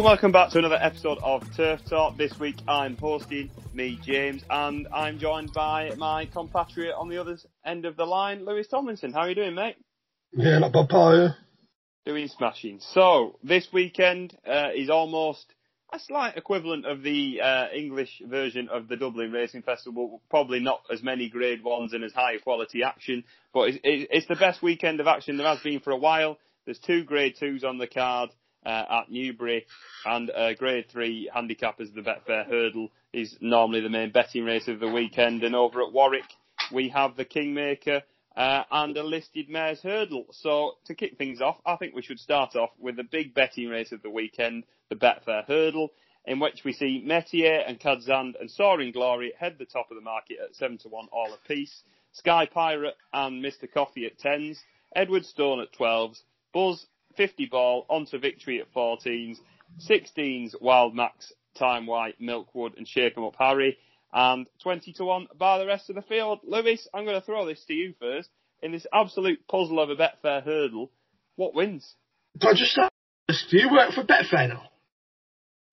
and welcome back to another episode of Turf Talk. This week I'm hosting me, James, and I'm joined by my compatriot on the other end of the line, Lewis Tomlinson. How are you doing, mate? Yeah, not bad, pal, yeah. Doing smashing. So, this weekend uh, is almost a slight equivalent of the uh, English version of the Dublin Racing Festival. Probably not as many grade ones and as high quality action, but it's, it's the best weekend of action there has been for a while. There's two grade twos on the card uh, at Newbury, and uh, Grade 3 handicap as the Betfair Hurdle is normally the main betting race of the weekend. And over at Warwick, we have the Kingmaker uh, and a listed Mares Hurdle. So to kick things off, I think we should start off with the big betting race of the weekend, the Betfair Hurdle, in which we see Metier and Kadzand and Soaring Glory head the top of the market at 7 to 1 all apiece. Sky Pirate and Mister Coffey at 10s. Edwardstone at 12s. Buzz 50 ball onto victory at 14s, 16s Wild Max, Time White, Milkwood and Shake 'em Up Harry, and 20 to 1 by the rest of the field. Lewis, I'm going to throw this to you first. In this absolute puzzle of a Betfair hurdle, what wins? Can I just ask, do you work for Betfair now?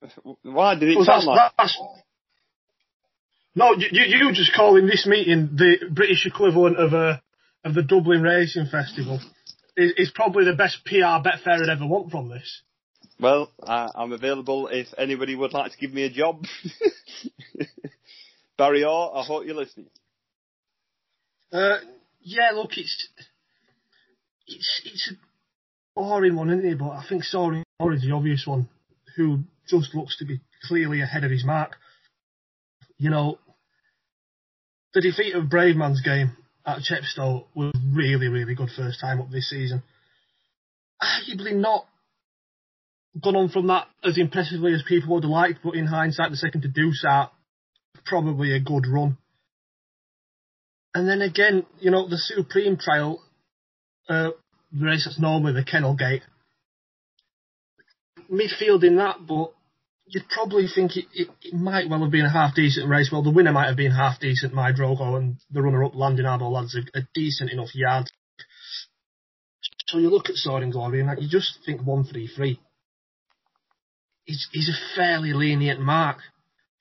Why did it well, sound like? That's, no, you, you just calling this meeting the British equivalent of a of the Dublin Racing Festival is, is probably the best PR Betfair would ever want from this. Well, uh, I'm available if anybody would like to give me a job. Barry Orr, I hope you're listening. Uh, yeah, look, it's it's it's a boring one, isn't it? But I think Soaring Orr is the obvious one, who just looks to be clearly ahead of his mark. You know, the defeat of Bravemansgame at Chepstow was really, really good first time up this season. Arguably not gone on from that as impressively as people would have liked, but in hindsight, the second to do so, probably a good run. And then again, you know, the Supreme Trial, uh, race that's normally the Kennel Gate, midfield in that, but you'd probably think it, it, it, might well have been a half decent race. Well, the winner might have been half decent, My Drogo, and the runner up, Landing Arbour Lads, a, a decent enough yard. So you look at Soaring Glory and like, you just think 133. He's, he's a fairly lenient mark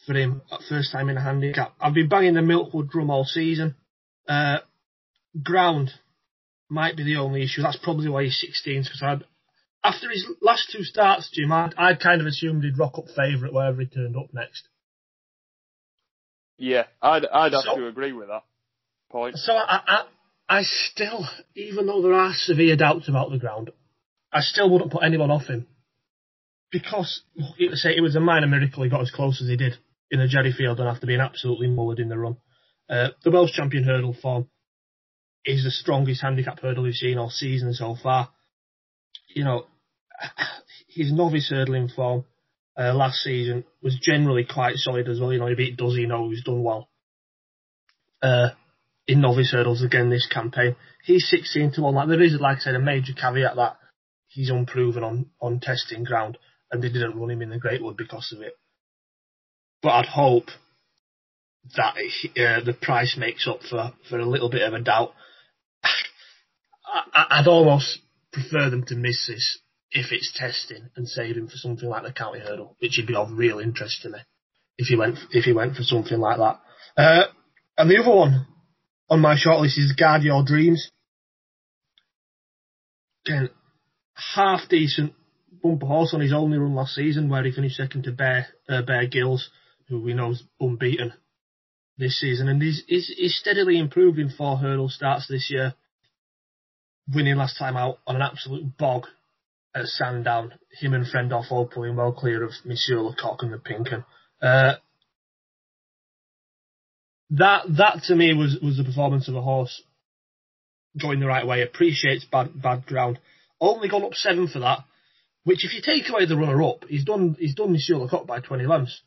for him at first time in a handicap. I've been banging the Milkwood drum all season. Uh, ground might be the only issue. That's probably why he's 16 because after his last two starts, Jim, I'd, I'd kind of assumed he'd rock up favourite wherever he turned up next. Yeah, I'd I'd have so, to agree with that point. So I, I I still, even though there are severe doubts about the ground, I still wouldn't put anyone off him because it was, it was a minor miracle he got as close as he did in the Gerry Feilden and after being absolutely mullered in the run. Uh, the Welsh champion hurdle form is the strongest handicap hurdle we've seen all season so far. You know, his novice hurdling form uh, last season was generally quite solid as well. You know, he beat Does He Know, he's done well uh, in novice hurdles again this campaign. He's 16 to 1. Like, there is, like I said, a major caveat that he's unproven on, on testing ground and they didn't run him in the Greatwood because of it. But I'd hope that uh, the price makes up for, for a little bit of a doubt. I, I'd almost prefer them to miss this if it's testing and saving for something like the county hurdle, which would be of real interest to me if he went if he went for something like that. Uh, and the other one on my shortlist is Guard Your Dreams. Again, half decent bumper horse on his only run last season, where he finished second to Bear uh, Bear Ghylls, who we know is unbeaten this season, and he's, he's, he's steadily improved in four hurdle starts this year, winning last time out on an absolute bog at Sandown, him and Friend-off all pulling well clear of Monsieur Lecoq and the Pinken. Uh, that that to me was, was the performance of a horse going the right way, appreciates bad bad ground. Only gone up seven for that, which if you take away the runner up, he's done he's done Monsieur Lecoq by twenty lengths.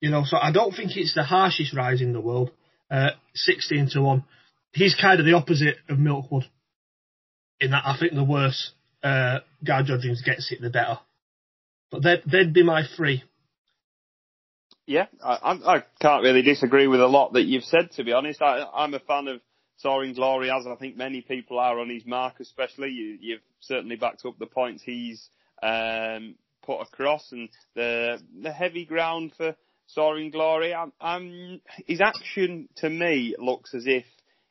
You know, so I don't think it's the harshest rise in the world. Uh, sixteen to one. He's kind of the opposite of Milkwood. In that I think the worse uh, Guy Judgings gets it, the better. But they'd, they'd be my three. Yeah, I, I can't really disagree with a lot that you've said, to be honest. I, I'm a fan of Soaring Glory, as I think many people are on his mark, especially. You, you've certainly backed up the points he's um, put across and the the heavy ground for Soaring Glory. I'm, I'm, his action to me looks as if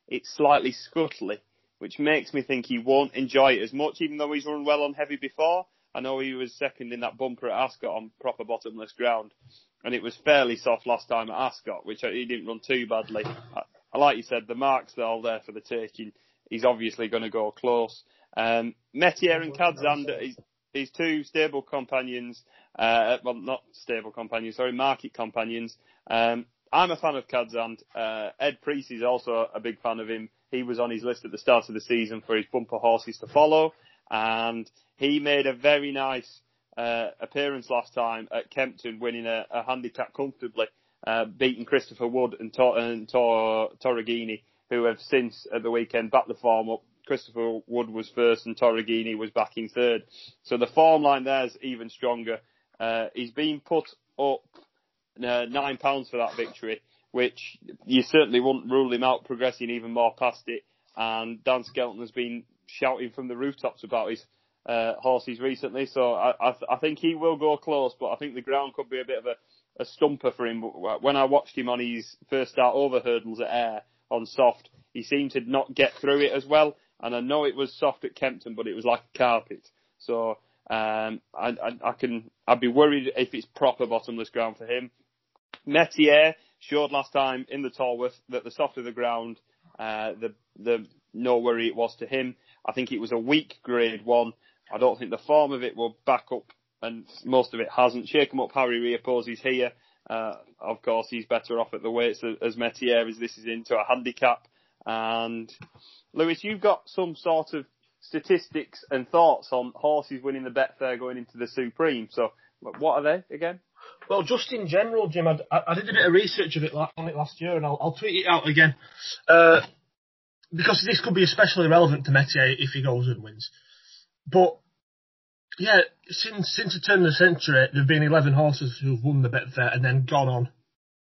it's slightly scuttly, which makes me think he won't enjoy it as much, even though he's run well on heavy before. I know he was second in that bumper at Ascot on proper bottomless ground, and it was fairly soft last time at Ascot, which he didn't run too badly. I, like you said, the marks are all there for the taking. He's obviously going to go close. Um, Metier and Kadzand, his, his two stable companions, uh, well, not stable companions, sorry, market companions. Um, I'm a fan of Kadzand. Uh, Ed Priest is also a big fan of him. He was on his list at the start of the season for his bumper horses to follow, and he made a very nice uh, appearance last time at Kempton, winning a, a handicap comfortably, uh, beating Christopher Wood and, Tor- and Tor- Torreghini, who have since at the weekend backed the form up. Christopher Wood was first and Torreghini was backing third. So the form line there's even stronger. Uh, he's been put up uh, nine pounds for that victory, which you certainly wouldn't rule him out progressing even more past it. And Dan Skelton has been shouting from the rooftops about his uh, horses recently, so I, I, th- I, think he will go close, but I think the ground could be a bit of a, a stumper for him. When I watched him on his first start over hurdles at Ayr on soft, he seemed to not get through it as well. And I know it was soft at Kempton, but it was like a carpet. So um, I, I, I can I'd be worried if it's proper bottomless ground for him. Metier showed last time in the Tolworth that the softer the ground, uh, the the no worry it was to him. I think it was a weak grade one. I don't think the form of it will back up, and most of it hasn't. Shake 'em up, Harry is here. Uh, of course, he's better off at the weights as Metier as this is into a handicap. And Lewis, you've got some sort of statistics and thoughts on horses winning the Betfair going into the Supreme. So, what are they again? Well, just in general, Jim, I, I did a bit of research of it on it last year, and I'll, I'll tweet it out again. Uh, because this could be especially relevant to Metier if he goes and wins. But yeah, since since the turn of the century, there have been 11 horses who've won the Betfair and then gone on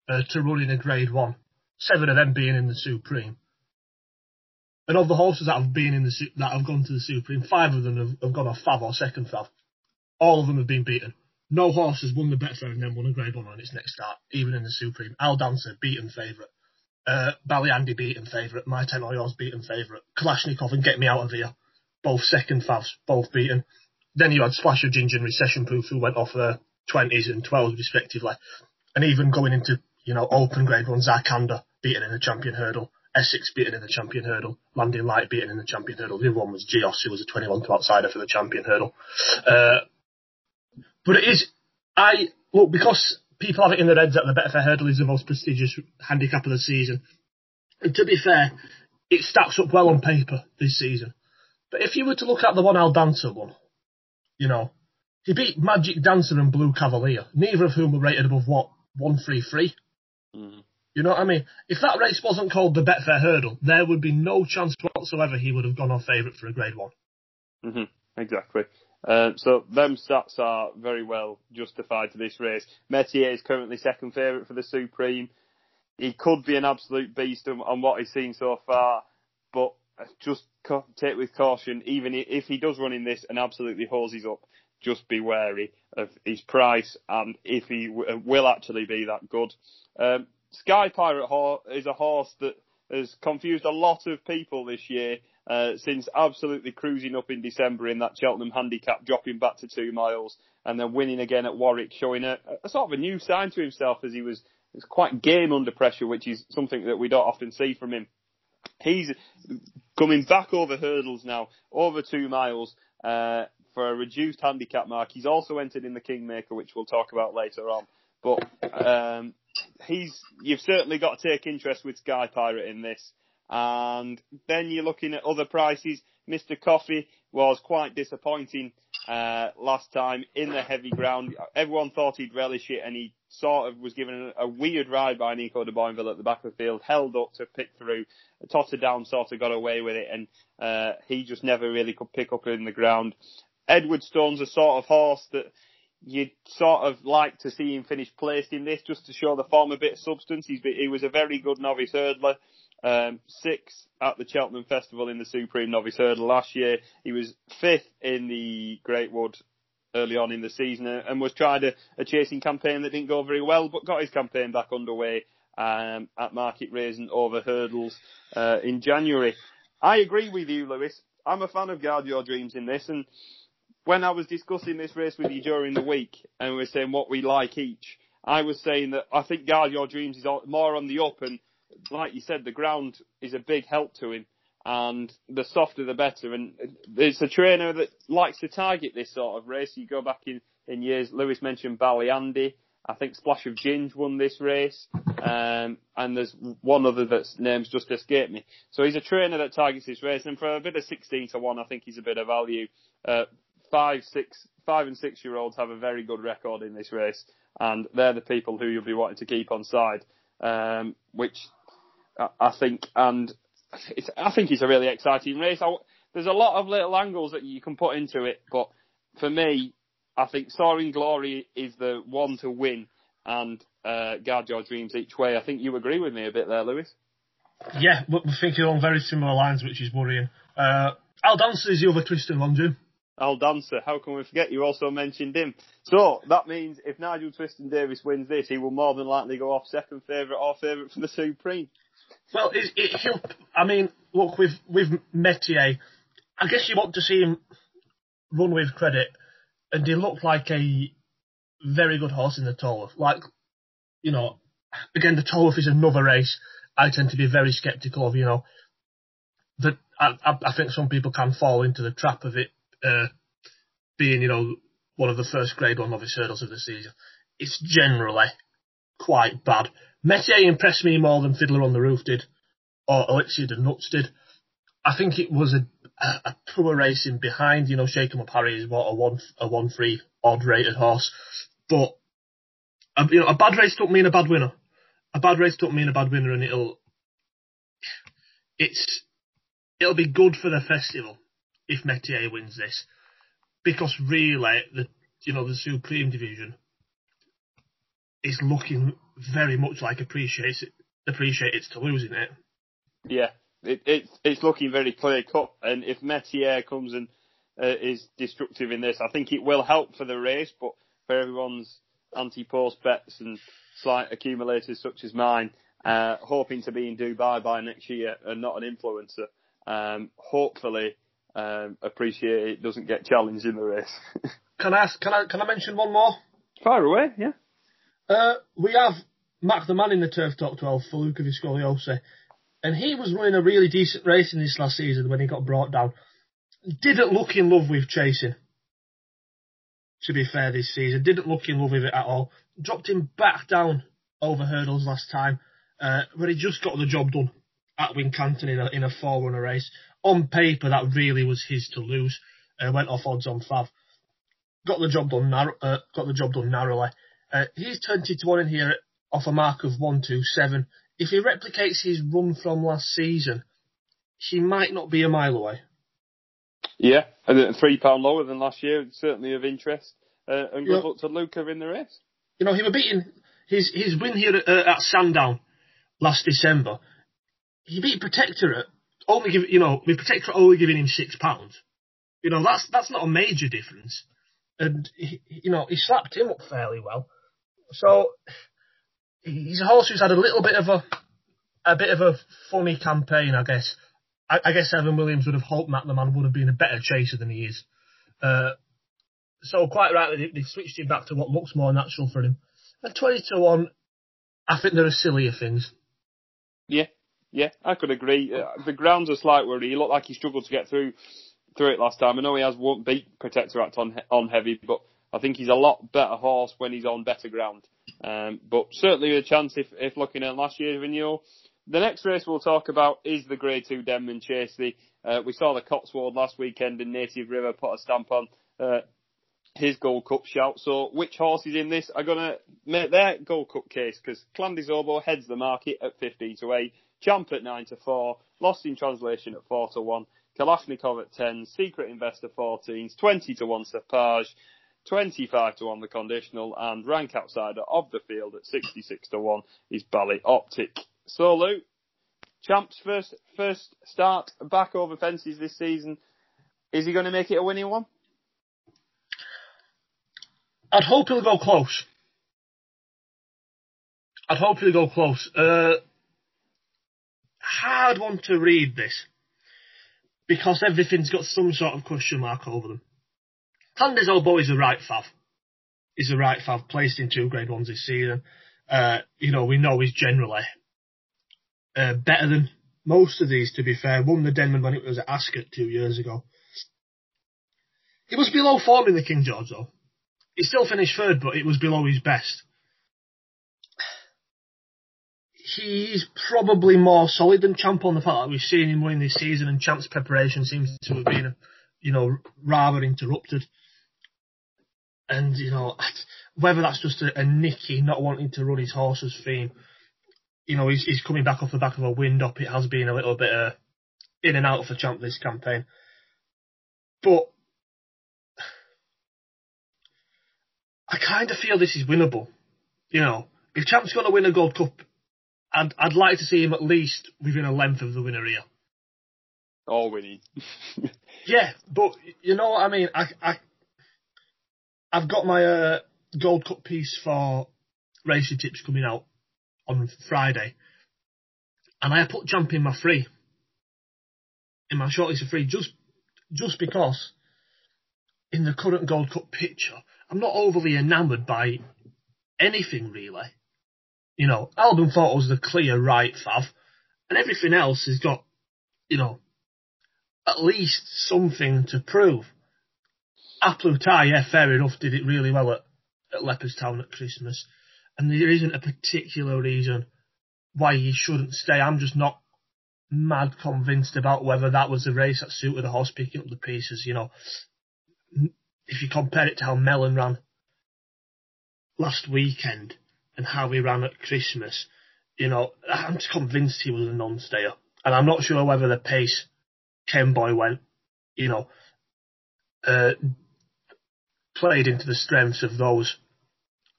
uh, to run in a Grade One. Seven of them being in the Supreme. And of the horses that have been in the that have gone to the Supreme, five of them have, have gone off Fav or second Fav. All of them have been beaten. No horse has won the Betfair and then won a Grade One on its next start, even in the Supreme. Al Dancer, beaten favourite. Uh, Ballyandy beaten favourite. My Tent Or Yours beaten favourite. Kalashnikov and Get Me Out of Here, both second Favs, both beaten. Then you had Splash of Ginger and Recession Proof who went off their 20s and 12s respectively. And even going into, you know, open grade one, Zarkandar beaten in the champion hurdle. Essex beaten in the champion hurdle, Landing Light beaten in the champion hurdle. The other one was Geos, who was a 21 to outsider for the champion hurdle. Uh, but it is, I, look, because people have it in their heads that the Betfair hurdle is the most prestigious handicap of the season. And to be fair, it stacks up well on paper this season. But if you were to look at the one Al Dancer one, you know, he beat Magic Dancer and Blue Cavalier, neither of whom were rated above what, 133? Mm. You know what I mean? If that race wasn't called the Betfair Hurdle, there would be no chance whatsoever he would have gone on favourite for a Grade 1. Mm-hmm. Exactly. Uh, so them stats are very well justified to this race. Metier is currently second favourite for the Supreme. He could be an absolute beast on, on what he's seen so far, but just take with caution. Even if he does run in this and absolutely hoses up, just be wary of his price and if he w- will actually be that good. Um, Sky Pirate is a horse that has confused a lot of people this year. Uh, since absolutely cruising up in December in that Cheltenham handicap, dropping back to two miles, and then winning again at Warwick, showing a, a sort of a new sign to himself as he was, was quite game under pressure, which is something that we don't often see from him. He's coming back over hurdles now, over two miles, uh, for a reduced handicap mark. He's also entered in the Kingmaker, which we'll talk about later on. But um, he's you've certainly got to take interest with Sky Pirate in this. And then you're looking at other prices. Mister Coffey was quite disappointing uh, last time in the heavy ground. Everyone thought he'd relish it, and he sort of was given a, a weird ride by Nico de Boinville at the back of the field, held up to pick through, tottered down, sort of got away with it, and uh, he just never really could pick up in the ground. Edwardstone's a sort of horse that you'd sort of like to see him finish placed in this just to show the form a bit of substance. He's, he was a very good novice hurdler. Um, six at the Cheltenham Festival in the Supreme Novice Hurdle last year. He was fifth in the Greatwood early on in the season and was tried a, a chasing campaign that didn't go very well, but got his campaign back underway um, at Market Rasen over hurdles uh, in January. I agree with you, Lewis. I'm a fan of Guard Your Dreams in this, and when I was discussing this race with you during the week and we were saying what we like each, I was saying that I think Guard Your Dreams is more on the up, and like you said, the ground is a big help to him and the softer the better. And it's a trainer that likes to target this sort of race. You go back in, in years, Lewis mentioned Ballyandy. I think Splash of Ginge won this race, um, and there's one other that's names just escaped me. So he's a trainer that targets this race, and for a bit of 16 to 1, I think he's a bit of value. Uh, five, six, five and six year olds have a very good record in this race, and they're the people who you'll be wanting to keep on side, um, which I think, and I think it's a really exciting race. I, there's a lot of little angles that you can put into it, but for me, I think Soaring Glory is the one to win and uh, Guard Your Dreams each way. I think you agree with me a bit there, Lewis. Yeah, we're thinking along very similar lines, which is worrying. Uh, Al Dancer is the other twisting one, Jim. Al Dancer, how can we forget? You also mentioned him. So that means if Nigel Twiston-Davies wins this, he will more than likely go off second favourite or favourite for the Supreme. Well, it, it, he'll. I mean, look with with Metier, I guess you want to see him run with credit, and he looked like a very good horse in the Tolworth. Like, you know, again, the Tolworth is another race I tend to be very sceptical of. You know, that I, I think some people can fall into the trap of it uh, being, you know, one of the first Grade One novice hurdles of the season. It's generally quite bad. Metier impressed me more than Fiddler on the Roof did, or Elixir De Nutz did. I think it was a, a, a poor racing behind. You know, Shake 'em Up Harry is what a one a one three odd rated horse, but a, you know a bad race don't mean a bad winner. A bad race don't mean a bad winner, and it'll it's it'll be good for the festival if Metier wins this, because really the you know the Supreme division is looking very much like appreciates it, appreciate it's to losing it. Yeah, it, it's it's looking very clear cut, and if Metier comes and uh, is destructive in this, I think it will help for the race. But for everyone's anti-post bets and slight accumulators such as mine, uh, hoping to be in Dubai by next year and not an influencer, um, hopefully um, appreciate it doesn't get challenged in the race. can I ask, can I can I mention one more? Fire away, yeah. Uh, we have Mack The Man in the Turf Top 12 for Luca Viscogliosi, and he was running a really decent race in this last season when he got brought down. Didn't look in love with chasing. To be fair, this season didn't look in love with it at all. Dropped him back down over hurdles last time, uh, but he just got the job done at Wincanton in a in a race. On paper, that really was his to lose. Uh, went off odds on Fav. Got the job done. Narrow, uh, got the job done narrowly. Uh, he's 20 to 1 in here off a mark of 127. If he replicates his run from last season, he might not be a mile away. Yeah, and three pound lower than last year, certainly of interest. Uh, and good luck to Luca in the race. You know, he was beating his his win here at, uh, at Sandown last December. He beat Protectorate, only give you know, with Protectorate only giving him six pounds. You know, that's that's not a major difference. And he, you know, he slapped him up fairly well. So he's a horse who's had a little bit of a a bit of a funny campaign, I guess. I, I guess Evan Williams would have hoped Mack The Man would have been a better chaser than he is. Uh, so quite rightly, they, they switched him back to what looks more natural for him. At 20 to 1, I think there are sillier things. Yeah, yeah, I could agree. Uh, the ground's a slight worry. He looked like he struggled to get through through it last time. I know he has won't beat Protectorate on on heavy, but I think he's a lot better horse when he's on better ground. Um, but certainly a chance if, if looking at last year's renewal. The next race we'll talk about is the Grade 2 Denman Chase. The, uh, we saw the Cotswold last weekend and Native River put a stamp on uh, his Gold Cup shout. So which horses in this are going to make their Gold Cup case? Because Clan Des Obeaux heads the market at 15 to 8, Champ at 9 to 4, Lost in Translation at 4 to 1, Kalashnikov at 10, Secret Investor 14s, 20 to 1 Sapage, 25 to 1 the conditional, and rank outsider of the field at 66 to 1 is Bally Optic. So Lou, Champ's first first start back over fences this season. Is he going to make it a winning one? I'd hope he'll go close. I'd hope he'll go close. Uh, hard one to read this because everything's got some sort of question mark over them. Clan Des Obeaux is a right fav. He's a right fav, placed in two grade ones this season. Uh, you know, we know he's generally uh, better than most of these, to be fair. Won the Denman when it was at Ascot two years ago. He was below form in the King George, though. He still finished third, but it was below his best. He's probably more solid than Champ on the fact that we've seen him win this season, and Champ's preparation seems to have been, you know, rather interrupted. And, you know, whether that's just a, a Nicky not wanting to run his horse's theme, you know, he's, he's coming back off the back of a wind up. It has been a little bit uh, in and out for Champ this campaign. But I kind of feel this is winnable. You know, if Champ's going to win a Gold Cup, I'd, I'd like to see him at least within a length of the winner here. All winning. yeah, but you know what I mean? I, I, I've got my uh, Gold Cup piece for racing tips coming out on Friday, and I put Champ in my free, in my shortlist of free, just just because in the current Gold Cup picture, I'm not overly enamoured by anything really. You know, Al Boum Photo's the clear right fav, and everything else has got, you know, at least something to prove. A Plus Tard, yeah, fair enough, did it really well at, at Leopardstown at Christmas, and there isn't a particular reason why he shouldn't stay. I'm just not mad convinced about whether that was the race that suited the horse picking up the pieces. You know, if you compare it to how Melon ran last weekend and how he ran at Christmas, you know, I'm just convinced he was a non-stayer. And I'm not sure whether the pace Kemboy went, you know, uh, played into the strengths of those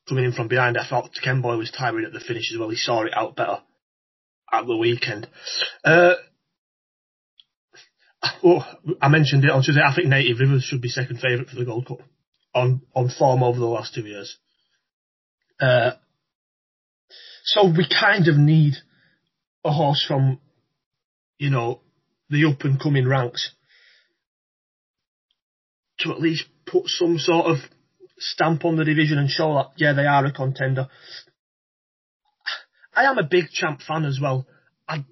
coming in from behind. I thought Kemboy was tiring at the finish as well. He saw it out better at the weekend. Uh, well, I mentioned it on Tuesday. I think Native Rivers should be second favourite for the Gold Cup on on form over the last two years. Uh, so we kind of need a horse from, you know, the up and coming ranks to at least put some sort of stamp on the division and show that yeah they are a contender. I am a big champ fan as well. I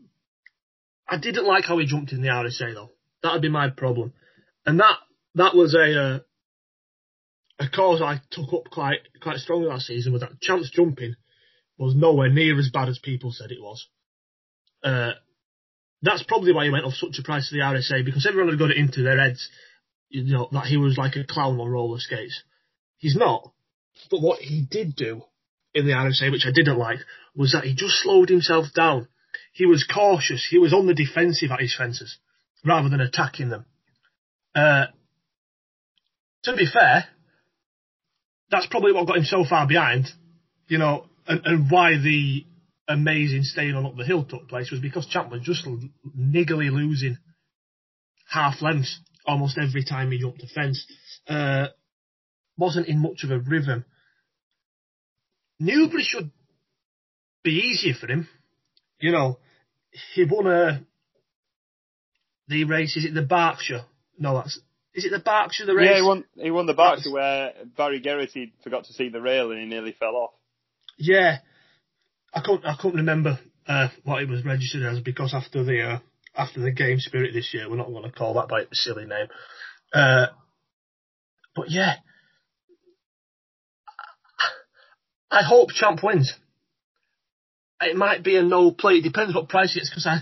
I didn't like how he jumped in the RSA though. That'd be my problem. And that that was a uh, a cause I took up quite quite strongly last season. Was that chance jumping was nowhere near as bad as people said it was. Uh, that's probably why he went off such a price to the RSA because everyone had got it into their heads, you know, that he was like a clown on roller skates. He's not. But what he did do in the RSA, which I didn't like, was that he just slowed himself down. He was cautious. He was on the defensive at his fences rather than attacking them. Uh, to be fair, that's probably what got him so far behind, you know, and, and why the amazing staying on up the hill took place was because Champ was just niggly losing half lengths almost every time he jumped the fence. Uh, wasn't in much of a rhythm. Newbury should be easier for him. You know, he won a the race. Is it the Berkshire? No, that's is it the Berkshire the race? Yeah, he won. He won the Berkshire where Barry Geraghty forgot to see the rail and he nearly fell off. Yeah, I couldn't. I couldn't remember uh, what it was registered as because after the uh, after the game spirit this year, we're not going to call that by a silly name. Uh, but yeah, I hope Champ wins. It might be a no play. It depends what price it is because I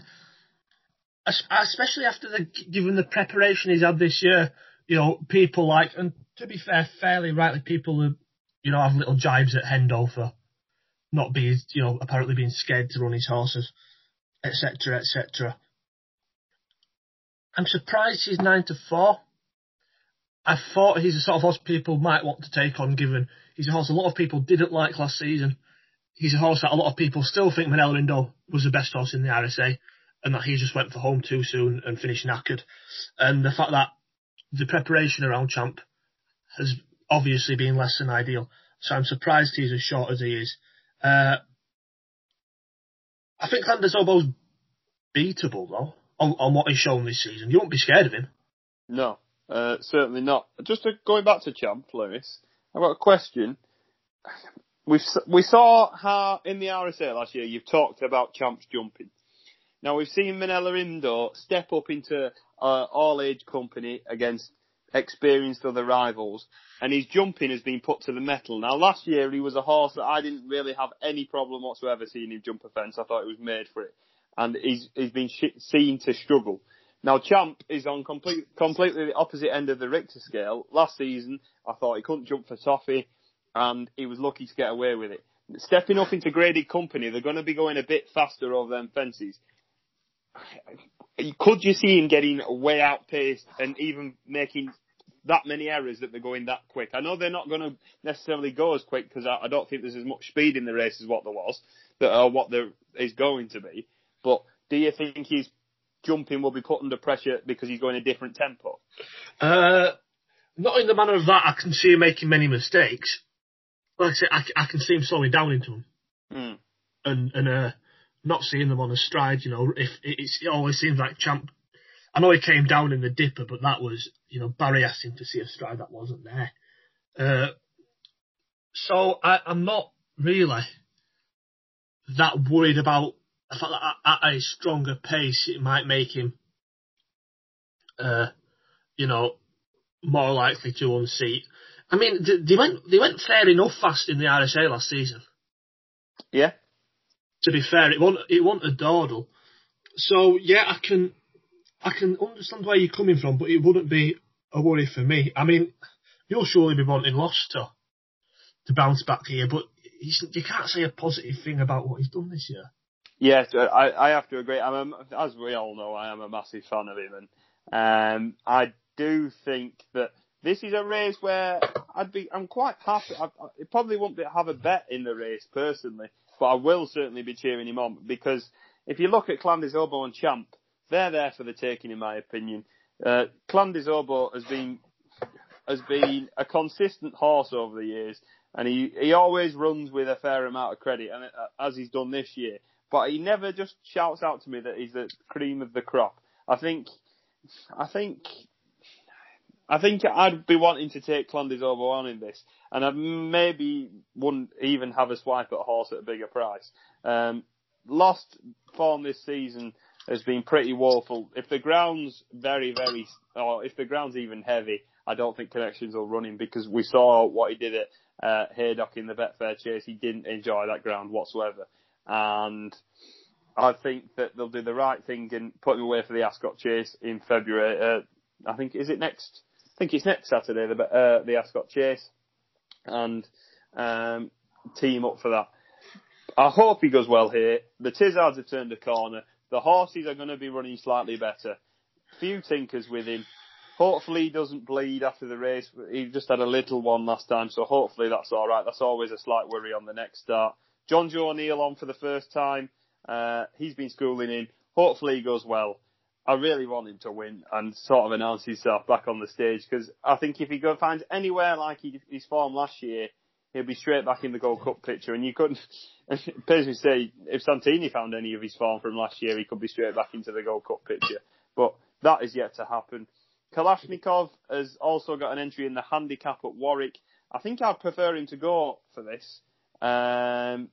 especially after the given the preparation he's had this year, you know, people like, and to be fair, fairly rightly, people who, you know, have little jibes at Hendo for not being, you know, apparently being scared to run his horses, etc., etc. I'm surprised he's nine to four. I thought he's the sort of horse people might want to take on, given he's a horse a lot of people didn't like last season. He's a horse that a lot of people still think Minella Indo was the best horse in the RSA and that he just went for home too soon and finished knackered. And the fact that the preparation around Champ has obviously been less than ideal. So I'm surprised he's as short as he is. Uh, I think Clan Des Obeaux's beatable though on, on what he's shown this season. You won't be scared of him. No, uh, certainly not. Just to, going back to Champ, Lewis, I've got a question. we we saw how in the RSA last year you've talked about Champ's jumping. Now we've seen Minella Indo step up into uh, all age company against experienced other rivals, and his jumping has been put to the metal. Now last year he was a horse that I didn't really have any problem whatsoever seeing him jump a fence. I thought it was made for it, and he's he's been sh- seen to struggle. Now Champ is on complete, completely the opposite end of the Richter scale. Last season, I thought he couldn't jump for toffee, and he was lucky to get away with it. Stepping up into graded company, they're going to be going a bit faster over them fences. Could you see him getting way outpaced and even making that many errors that they're going that quick? I know they're not going to necessarily go as quick because I, I, don't think there's as much speed in the race as what there was, that or what there is going to be. But do you think he's jumping will be put under pressure because he's going a different tempo? Uh, not in the manner of that. I can see him making many mistakes. Like I say, I, I can see him slowing down into them, mm. and and uh, not seeing them on a stride. You know, if it always seems like Champ. I know he came down in the dipper, but that was you know Barry asked him to see a stride that wasn't there. Uh, so I, I'm not really that worried about I thought that at a stronger pace, it might make him, uh, you know, more likely to unseat. I mean, they went they went fair enough fast in the RSA last season. Yeah. To be fair, it won't it wasn't a dawdle. So yeah, I can I can understand where you're coming from, but it wouldn't be a worry for me. I mean, you'll surely be wanting Lost to to bounce back here, but you can't say a positive thing about what he's done this year. Yes, uh, I, I have to agree. I'm a, as we all know, I am a massive fan of him, and um, I do think that this is a race where I'd be, I'm quite happy. I, I probably won't be, have a bet in the race personally, but I will certainly be cheering him on because if you look at Clan Des Obeaux and Champ, they're there for the taking, in my opinion. Uh, Clan Des Obeaux has been has been a consistent horse over the years, and he he always runs with a fair amount of credit, and uh, as he's done this year but he never just shouts out to me that he's the cream of the crop. I think, I think, I think I'd be wanting to take Clan Des Obeaux on in this, and I maybe wouldn't even have a swipe at a horse at a bigger price. Um, lost form this season has been pretty woeful. If the ground's very, very, or if the ground's even heavy, I don't think connections will run him because we saw what he did at uh, Haydock in the Betfair Chase. He didn't enjoy that ground whatsoever and I think that they'll do the right thing in putting away for the Ascot Chase in February. Uh, I think is it next? I think it's next Saturday the uh, the Ascot Chase, and um, team up for that. I hope he goes well here. The Tizzards have turned a corner. The horses are going to be running slightly better. Few tinkers with him. Hopefully he doesn't bleed after the race. He just had a little one last time, so hopefully that's all right. That's always a slight worry on the next start. Jonjo O'Neill on for the first time. Uh, he's been schooling in. Hopefully he goes well. I really want him to win and sort of announce himself back on the stage because I think if he go, finds anywhere like he, his form last year, he'll be straight back in the Gold Cup picture. And you couldn't, personally say, if Santini found any of his form from last year, he could be straight back into the Gold Cup picture. But that is yet to happen. Kalashnikov has also got an entry in the handicap at Warwick. I think I'd prefer him to go for this. Um,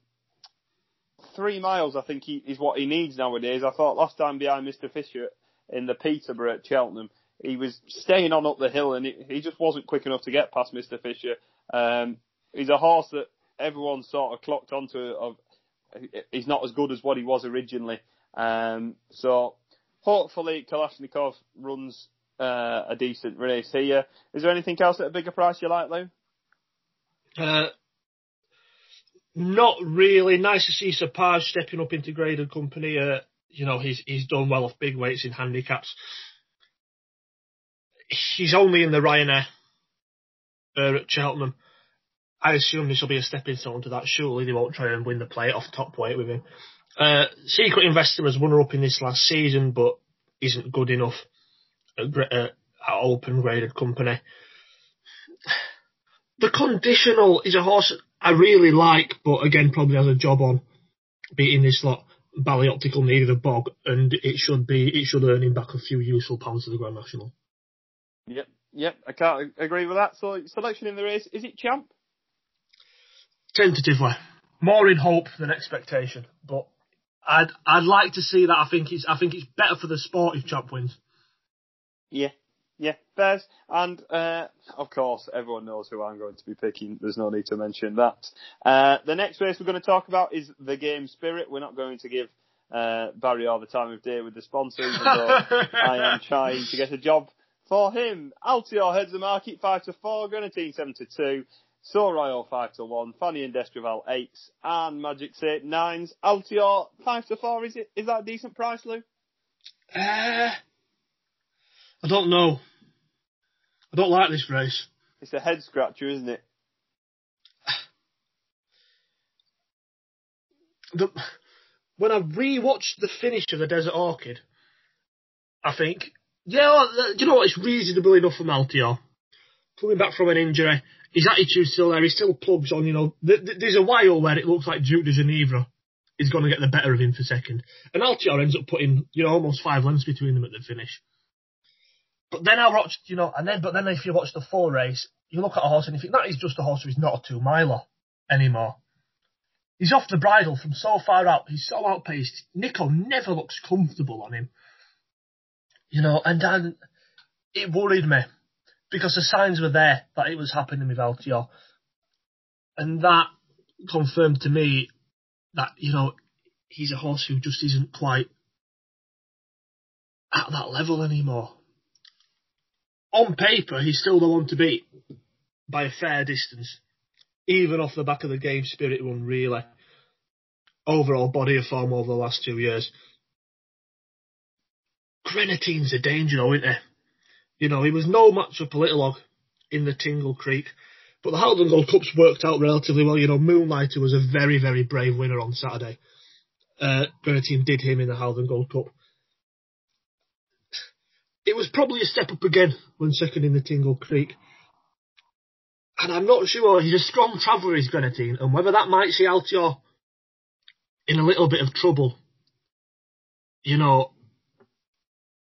three miles, I think, he, is what he needs nowadays. I thought last time behind Mister Fisher in the Peterborough at Cheltenham, he was staying on up the hill and he, just wasn't quick enough to get past Mister Fisher. Um, he's a horse that everyone sort of clocked onto. Of, he's not as good as what he was originally. Um, so hopefully Kalashnikov runs uh, a decent race here. Is there anything else at a bigger price you like, Lou? Uh, not really. Nice to see Sapage stepping up into graded company. Uh, you know, he's he's done well off big weights in handicaps. He's only in the Ryanair uh, at Cheltenham. I assume this will be a stepping stone to that. Surely they won't try and win the play off top weight with him. Uh, Secret Investor was runner up in this last season, but isn't good enough at, uh, at open graded company. the conditional is a horse I really like, but again, probably has a job on beating this lot. Bally Optical needed a bog, and it should be it should earn him back a few useful pounds to the Grand National. Yep, yep, I can't agree with that. So selection in the race is it Champ? Tentatively, more in hope than expectation, but I'd I'd like to see that. I think it's I think it's better for the sport if Champ wins. Yeah, yeah, Bears, and uh, of course everyone knows who I'm going to be picking. There's no need to mention that. Uh, the next race we're going to talk about is the Game Spirit. We're not going to give uh, Barry all the time of day with the sponsors, I am trying to get a job for him. Altior heads the market five to four, Greaneteen seven to two. Sceau Royal 5 to 1, Fanion D'Estruval 8s, and Magic Saint 9s. Altior 5 to 4, is it? Is that a decent price, Lou? Uh, I don't know. I don't like this race. It's a head scratcher, isn't it? The, when I rewatched the finish of the Desert Orchid, I think, yeah, uh, you know what, it's reasonable enough for Altior. Coming back from an injury, his attitude's still there, he still plugs on, you know. There's a while where it looks like Duc Des Genievres is going to get the better of him for second. And Altior ends up putting, you know, almost five lengths between them at the finish. But then I watched, you know, and then, but then if you watch the full race, you look at a horse and you think that is just a horse who's not a two miler anymore. He's off the bridle from so far out. He's so outpaced. Nico never looks comfortable on him. You know, and then it worried me because the signs were there that it was happening with Altior. And that confirmed to me that, you know, he's a horse who just isn't quite at that level anymore. On paper, he's still the one to beat by a fair distance, even off the back of the game spirit run, really. Overall body of form over the last two years. Greaneteen's a danger, though, isn't he? You know, he was no match for Politologue in the Tingle Creek. But the Haldon Gold Cup's worked out relatively well. You know, Moonlighter was a very, very brave winner on Saturday. Uh, Greaneteen did him in the Haldon Gold Cup. It was probably a step up again when second in the Tingle Creek. And I'm not sure, he's a strong traveller, is Greaneteen, and whether that might see Altior in a little bit of trouble. You know,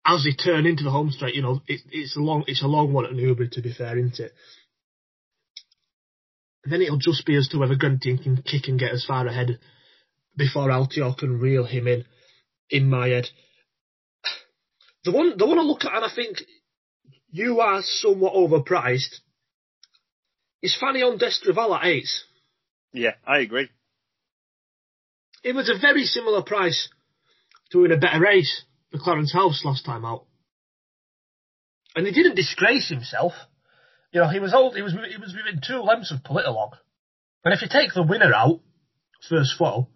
as they turn into the home straight, you know, it, it's a long, it's a long one at Newbury to be fair, isn't it? And then it'll just be as to whether Greaneteen can kick and get as far ahead before Altior can reel him in, in my head. The one, the one I look at and I think you are somewhat overpriced is Fanion D'Estruval at eight. Yeah, I agree. It was a very similar price to win a better race the Clarence House last time out. And he didn't disgrace himself. You know, he was old, he was, he was within two lengths of Politologue. And if you take the winner out, first flow,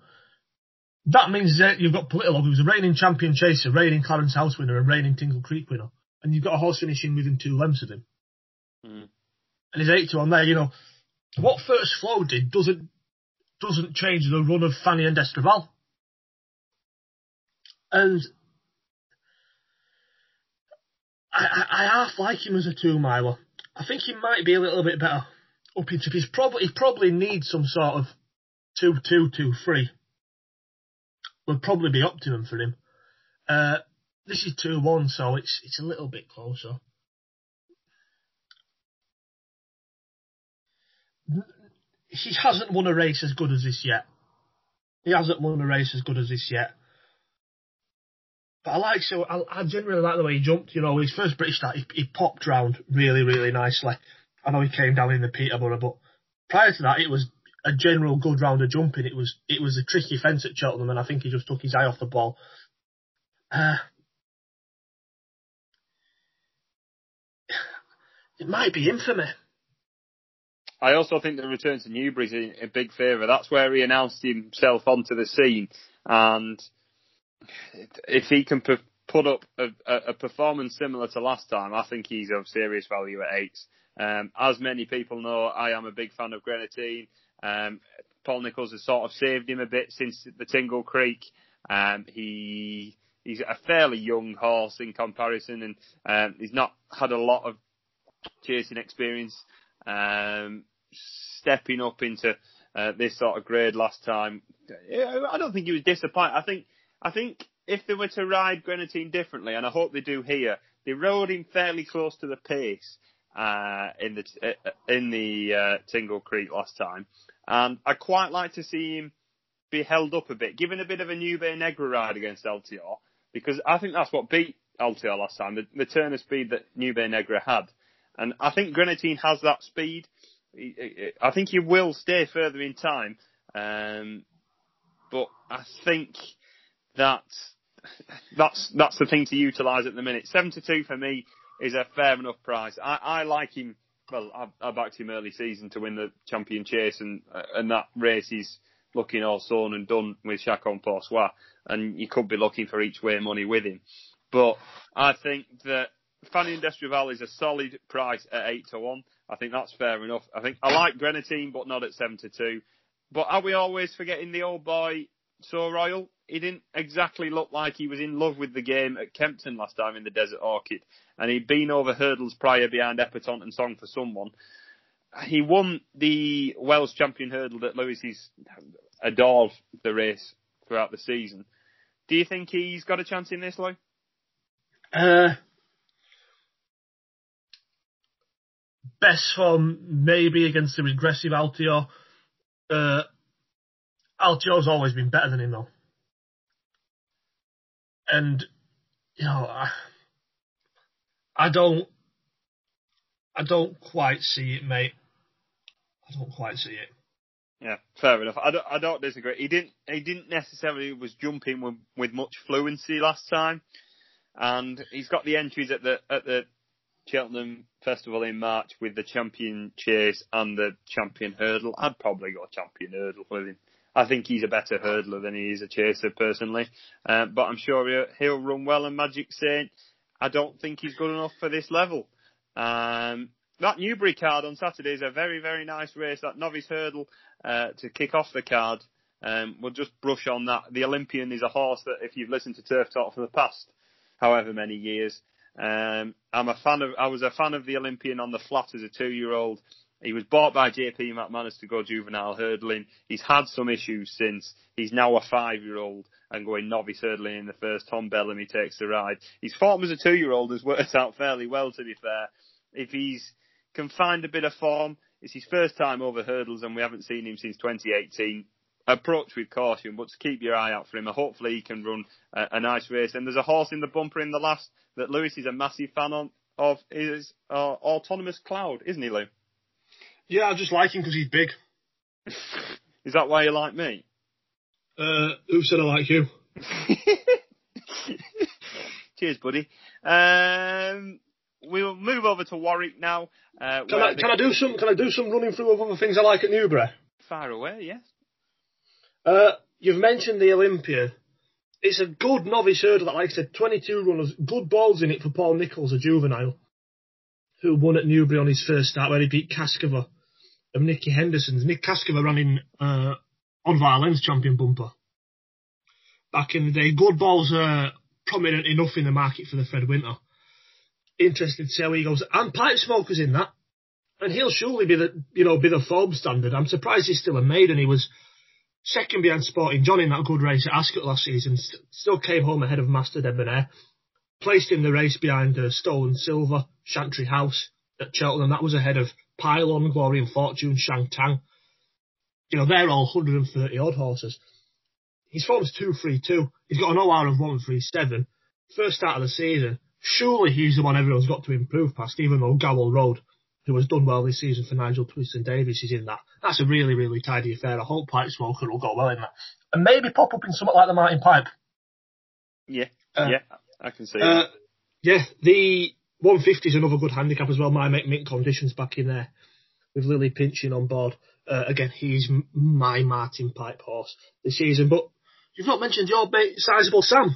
that means that you've got Politologue, who's a reigning champion chaser, reigning Clarence House winner, and reigning Tingle Creek winner. And you've got a horse finishing within two lengths of him. Mm. And he's 8 to on there, you know. What first flow did doesn't, doesn't change the run of Fanion D'Estruval. And I, I, I half like him as a two miler. I think he might be a little bit better up into he's probably he probably needs some sort of two two two three. Would probably be optimum for him. Uh, this is two one, so it's it's a little bit closer. He hasn't won a race as good as this yet. He hasn't won a race as good as this yet. But I like so I, I genuinely like the way he jumped. You know, his first British start, he, he popped round really, really nicely. I know he came down in the Peterborough, but prior to that, it was a general good round of jumping. It was it was a tricky fence at Cheltenham, and I think he just took his eye off the ball. Uh, it might be infamy. I also think the return to Newbury is a big favour. That's where he announced himself onto the scene, and if he can put up a, a, performance similar to last time, I think he's of serious value at eight. Um, as many people know, I am a big fan of Greaneteen. Um, Paul Nicholls has sort of saved him a bit since the Tingle Creek. Um, he he's a fairly young horse in comparison, and um, he's not had a lot of chasing experience. Um, stepping up into uh, this sort of grade last time. I don't think he was disappointed. I think I think if they were to ride Greaneteen differently, and I hope they do here, they rode him fairly close to the pace uh, in the uh, in the uh, Tingle Creek last time, and I quite like to see him be held up a bit, given a bit of a Nube Negra ride against Altior, because I think that's what beat Altior last time, the, the turn of speed that Nube Negra had, and I think Greaneteen has that speed. I think he will stay further in time, um, but I think that that's that's the thing to utilise at the minute. Seven to two for me is a fair enough price. I, I like him. Well, I, I backed him early season to win the champion chase, and and that race is looking all sewn and done with Chacun Pour Soi, and you could be looking for each way money with him. But I think that Fanion D'Estruval is a solid price at eight to one. I think that's fair enough. I think I like Greaneteen, but not at seven to two. But are we always forgetting the old boy Sceau Royal? He didn't exactly look like he was in love with the game at Kempton last time in the Desert Orchid, and he'd been over hurdles prior behind Epatante and Song for Someone. He won the Welsh champion hurdle that Lewis's adored the race throughout the season. Do you think he's got a chance in this, Lou? Uh, best form maybe against the regressive Altior. Uh, Altior's always been better than him though and you know, I, I don't, I don't quite see it, mate. I don't quite see it. Yeah, fair enough. I don't, I don't disagree. He didn't, he didn't necessarily was jumping with, with much fluency last time, and he's got the entries at the at the Cheltenham Festival in March with the champion chase and the champion hurdle. I'd probably go champion hurdle with him. I think he's a better hurdler than he is a chaser personally. Uh, but I'm sure he'll, he'll, run well. And Magic Saint, I don't think he's good enough for this level. Um, that Newbury card on Saturday is a very, very nice race. That novice hurdle uh, to kick off the card. Um, we'll just brush on that. The Olympian is a horse that, if you've listened to Turf Talk for the past however many years, um, I'm a fan of. I was a fan of the Olympian on the flat as a two-year-old. He was bought by JP McManus to go juvenile hurdling. He's had some issues since. He's now a five-year-old and going novice hurdling in the first. Tom Bellamy takes the ride. His form as a two-year-old has worked out fairly well, to be fair. If he's can find a bit of form, it's his first time over hurdles and we haven't seen him since 2018. Approach with caution, but to keep your eye out for him. Hopefully he can run a, a nice race. And there's a horse in the bumper in the last that Lewis is a massive fan on, of is uh, Autonomous Cloud, isn't he, Lou? Yeah, I just like him because he's big. Is that why you like me? Uh, who said I like you? Cheers, buddy. Um, we'll move over to Warwick now. Uh, can, I, the... can I do some? Can I do some running through of other things I like at Newbury? Far away, yes. Uh, you've mentioned the Olympia. It's a good novice hurdle that, like I said, 22 runners, good balls in it for Paul Nicholls, a juvenile, who won at Newbury on his first start, where he beat Cascover of Nicky Henderson's. Nick Cascover ran in uh, on Valence champion bumper back in the day. Good balls are prominent enough in the market for the Fred Winter. Interested to see how he goes. And Pipe Smoker's in that. And he'll surely be the, you know, be the form standard. I'm surprised he's still a maiden. He was second behind Sporting John in that good race at Ascot last season. St- still came home ahead of Master Debonair. Placed in the race behind uh, Stolen Silver, Chantry House at Cheltenham. That was ahead of Pylon, Glory and Fortune, Shang Tang. You know, they're all 130 odd horses. His form's 232. He's got an OR of 137. First start of the season. Surely he's the one everyone's got to improve past, even though Gowel Road, who has done well this season for Nigel Twiston-Davies, is in that. That's a really, really tidy affair. I hope Pipe Smoker will go well in that. And maybe pop up in something like the Martin Pipe. Yeah, uh, yeah, I can see uh, Yeah, the 150 is another good handicap as well. My mint conditions back in there with Lilly Pinchin on board. Uh, again, he's my Martin Pipe horse this season. But you've not mentioned your mate, Sizable Sam.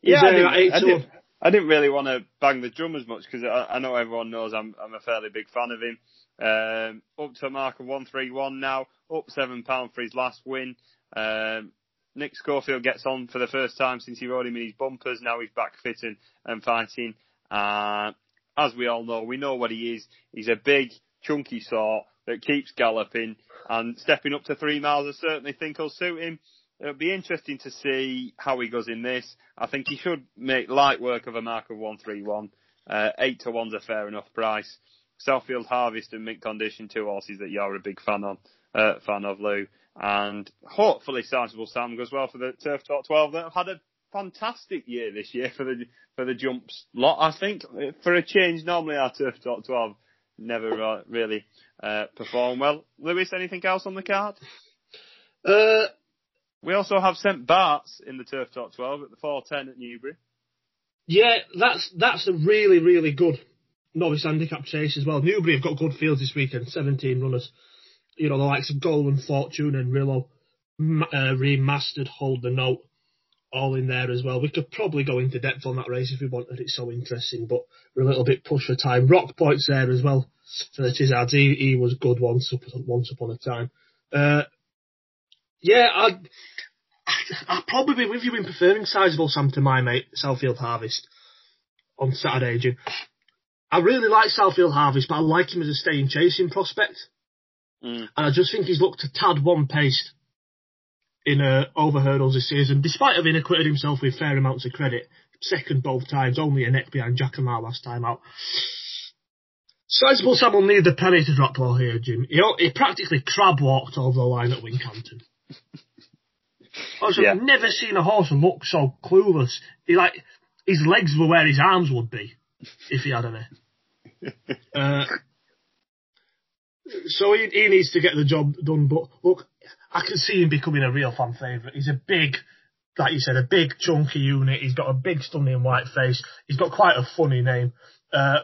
Yeah, I didn't, I, didn't, I didn't, really want to bang the drum as much because I, I, know everyone knows I'm, I'm a fairly big fan of him. Um, up to a mark of 131 now, up £7 for his last win. Um, Nick Schofield gets on for the first time since he rode him in his bumpers. Now he's back fitting and fighting. Uh, as we all know, we know what he is. He's a big, chunky sort, that keeps galloping and stepping up to three miles. I certainly think will suit him. It'll be interesting to see how he goes in this. I think he should make light work of a mark of 131. Uh, 8 to 1's a fair enough price. Southfield Harvest and Mint Condition, two horses that you're a big fan of, uh, fan of Lou. And hopefully Sizable Sam goes well for the Turf Talk 12 that have had a fantastic year this year for the, for the jumps lot. I think for a change, normally our Turf top 12 never really, uh, perform well. Lewis, anything else on the card? Uh, we also have St Bart's in the Turf top 12 at the 410 at Newbury. Yeah, that's that's a really really good novice handicap chase as well. Newbury have got good fields this weekend, 17 runners. You know the likes of Golden Fortune and Rillo, uh, remastered, Hold the Note, all in there as well. We could probably go into depth on that race if we wanted. It's so interesting, but we're a little bit pushed for time. Rock Point's there as well for the Tizzards. He, he was good once upon, once upon a time. Uh, yeah, I'd, I'd probably be with you in preferring Sizable Sam to my mate, Southfield Harvest, on Saturday, Jim. I really like Southfield Harvest, but I like him as a staying chasing prospect. Mm. And I just think he's looked a tad one paced in uh, over hurdles this season, despite having acquitted himself with fair amounts of credit. Second both times, only a neck behind Jacamar last time out. Sizable Sam will need the penny to drop low here, Jim. He, he practically crab walked over the line at Wincanton. Also, yeah. I've never seen a horse look so clueless. He like his legs were where his arms would be if he had any. uh, so he, he needs to get the job done. But look, I can see him becoming a real fan favourite. He's a big, like you said, a big chunky unit. He's got a big stunning white face. He's got quite a funny name, uh,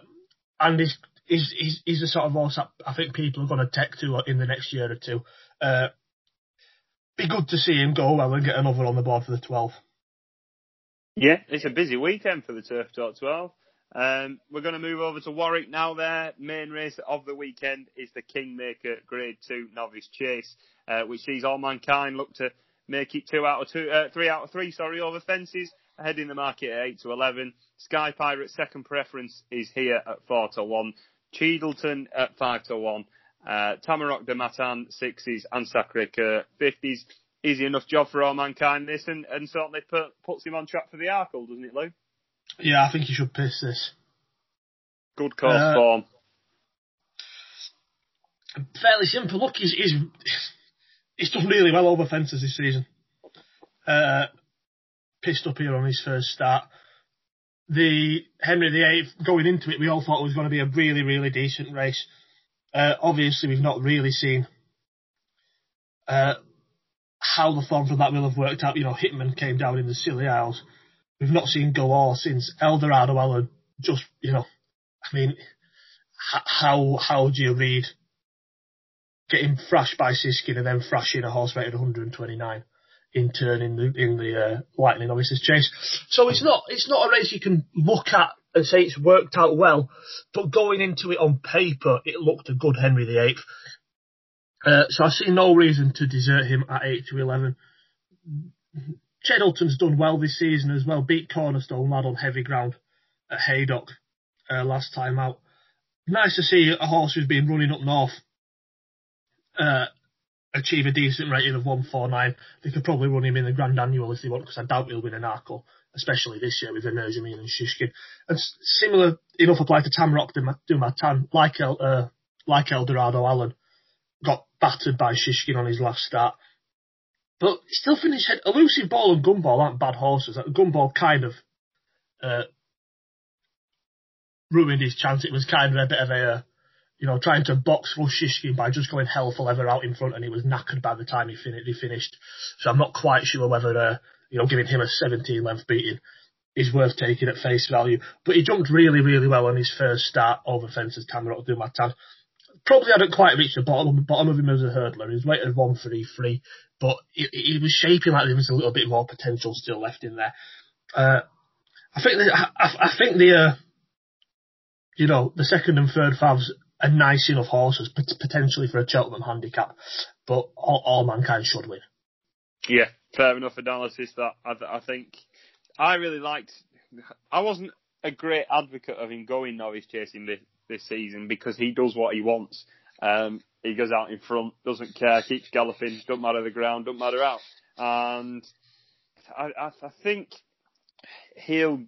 and he's, he's he's he's the sort of horse I think people are going to take to in the next year or two. Uh, be good to see him go well and get another on the board for the 12. Yeah, it's a busy weekend for the Turf Talk 12. Um, we're going to move over to Warwick now. Their main race of the weekend is the Kingmaker Grade 2 Novice Chase, uh, which sees All Mankind look to make it two out of two, uh, three out of three, sorry, over fences, ahead in the market at 8 to 11. Sky Pirate second preference is here at 4 to 1. Cheddleton at 5 to 1. Uh, Tamaroc Du Mathan, 60s, and Sacre 50s. Easy enough job for all mankind, this, and, and certainly put, puts him on track for the Arkle, doesn't it, Lou? Yeah, I think he should piss this. Good course uh, form. Fairly simple. Look, he's, he's, he's done really well over fences this season. Uh, pissed up here on his first start. The Henry VIII, going into it, we all thought it was going to be a really, really decent race. Uh, obviously, we've not really seen uh, how the form from that will have worked out. You know, Hitman came down in the Scilly Isles. We've not seen Galore since Eldorado Allen. Just, you know, I mean, how how do you read getting thrashed by Shishkin and then thrashing a horse rated 129 in turn in the in the uh, Lightning Novices chase? So it's not it's not a race you can look at and say it's worked out well, but going into it on paper, it looked a good Henry VIII. Uh, so I see no reason to desert him at 8 to 11. Cheddleton's done well this season as well, beat Cornerstone lad on heavy ground at Haydock uh, last time out. Nice to see a horse who's been running up north uh, achieve a decent rating of 149. They could probably run him in the Grand Annual if they want, because I doubt he'll win an Arkle especially this year with Energumene and Shishkin. And similar enough applied to Tamaroc Du Mathan, like El, uh, like Eldorado Allen, got battered by Shishkin on his last start. But still finished head. Elusive Ball and Gumball aren't bad horses. Gumball kind of uh, ruined his chance. It was kind of a bit of a, uh, you know, trying to box for by just going hell for leather out in front, and he was knackered by the time he, fin- he finished. So I'm not quite sure whether uh, you know, giving him a 17 length beating is worth taking at face value. But he jumped really, really well on his first start over fences, Tamaroc Du Mathan. Probably hadn't quite reached the bottom, bottom of him as a hurdler. Was rated 133, but he, was shaping like there was a little bit more potential still left in there. Uh, I think the, I, I think the, uh, you know, the second and third favs are nice enough horses, potentially for a Cheltenham handicap, but all, all mankind should win. Yeah, fair enough analysis. That I, I think I really liked. I wasn't a great advocate of him going novice chasing this, this season because he does what he wants. Um, he goes out in front, doesn't care, keeps galloping, don't matter the ground, don't matter out. And I, I, I think he'll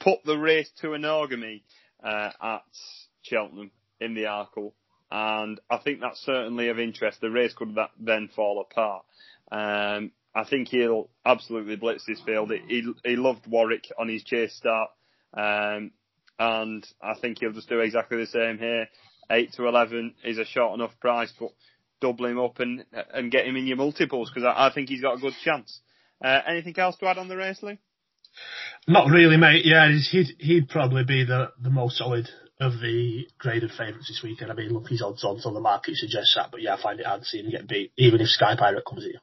put the race to Energumene uh, at Cheltenham in the Arkle. And I think that's certainly of interest. The race could then fall apart. Um, I think he'll absolutely blitz this field. He, he loved Warwick on his chase start. Um, and I think he'll just do exactly the same here. 8 to 11 is a short enough price, but double him up and, and get him in your multiples because I, I think he's got a good chance. Uh, anything else to add on the race, Lee? Not really, mate. Yeah, he'd he'd probably be the, the most solid of the graded favourites this weekend. I mean, look, he's odds on, so the market suggests that. But yeah, I find it hard to see him get beat, even if Sky Pirate comes here.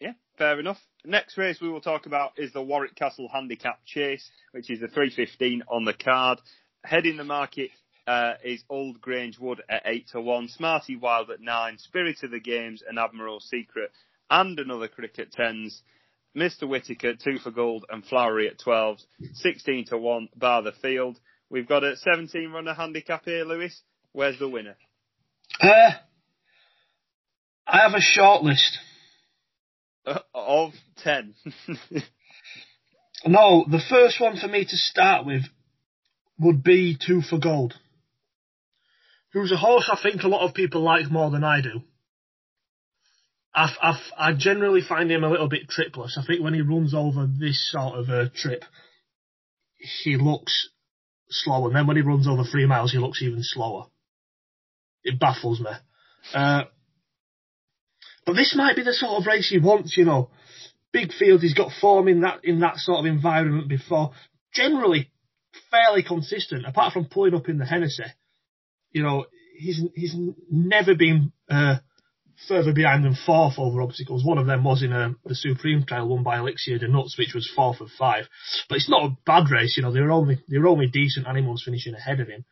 Yeah, fair enough. Next race we will talk about is the Warwick Castle Handicap Chase, which is the 315 on the card. Heading the market uh, is Old Grange Wood at 8 to 1, Smarty Wild at 9, Spirit of the Games and Admiral Secret, and another cricket 10s. Mr. Whitaker, 2 for gold, and Flowery at 12, 16 to 1, bar the field. We've got a 17 runner handicap here, Lewis. Where's the winner? Uh, I have a short list. Uh, of 10. no, the first one for me to start with would be Two for Gold. Who's a horse I think a lot of people like more than I do. I, I, I generally find him a little bit tripless. I think when he runs over this sort of a trip, he looks slow, and then when he runs over three miles, he looks even slower. It baffles me. Uh, but this might be the sort of race he wants, you know. Big field, he's got form in that in that sort of environment before. Generally, fairly consistent, apart from pulling up in the Hennessy. You know, he's he's never been uh, further behind than fourth over obstacles. One of them was in uh, the Supreme Trial won by Elixir De Nutz, which was fourth of five. But it's not a bad race, you know. They were only they were only decent animals finishing ahead of him.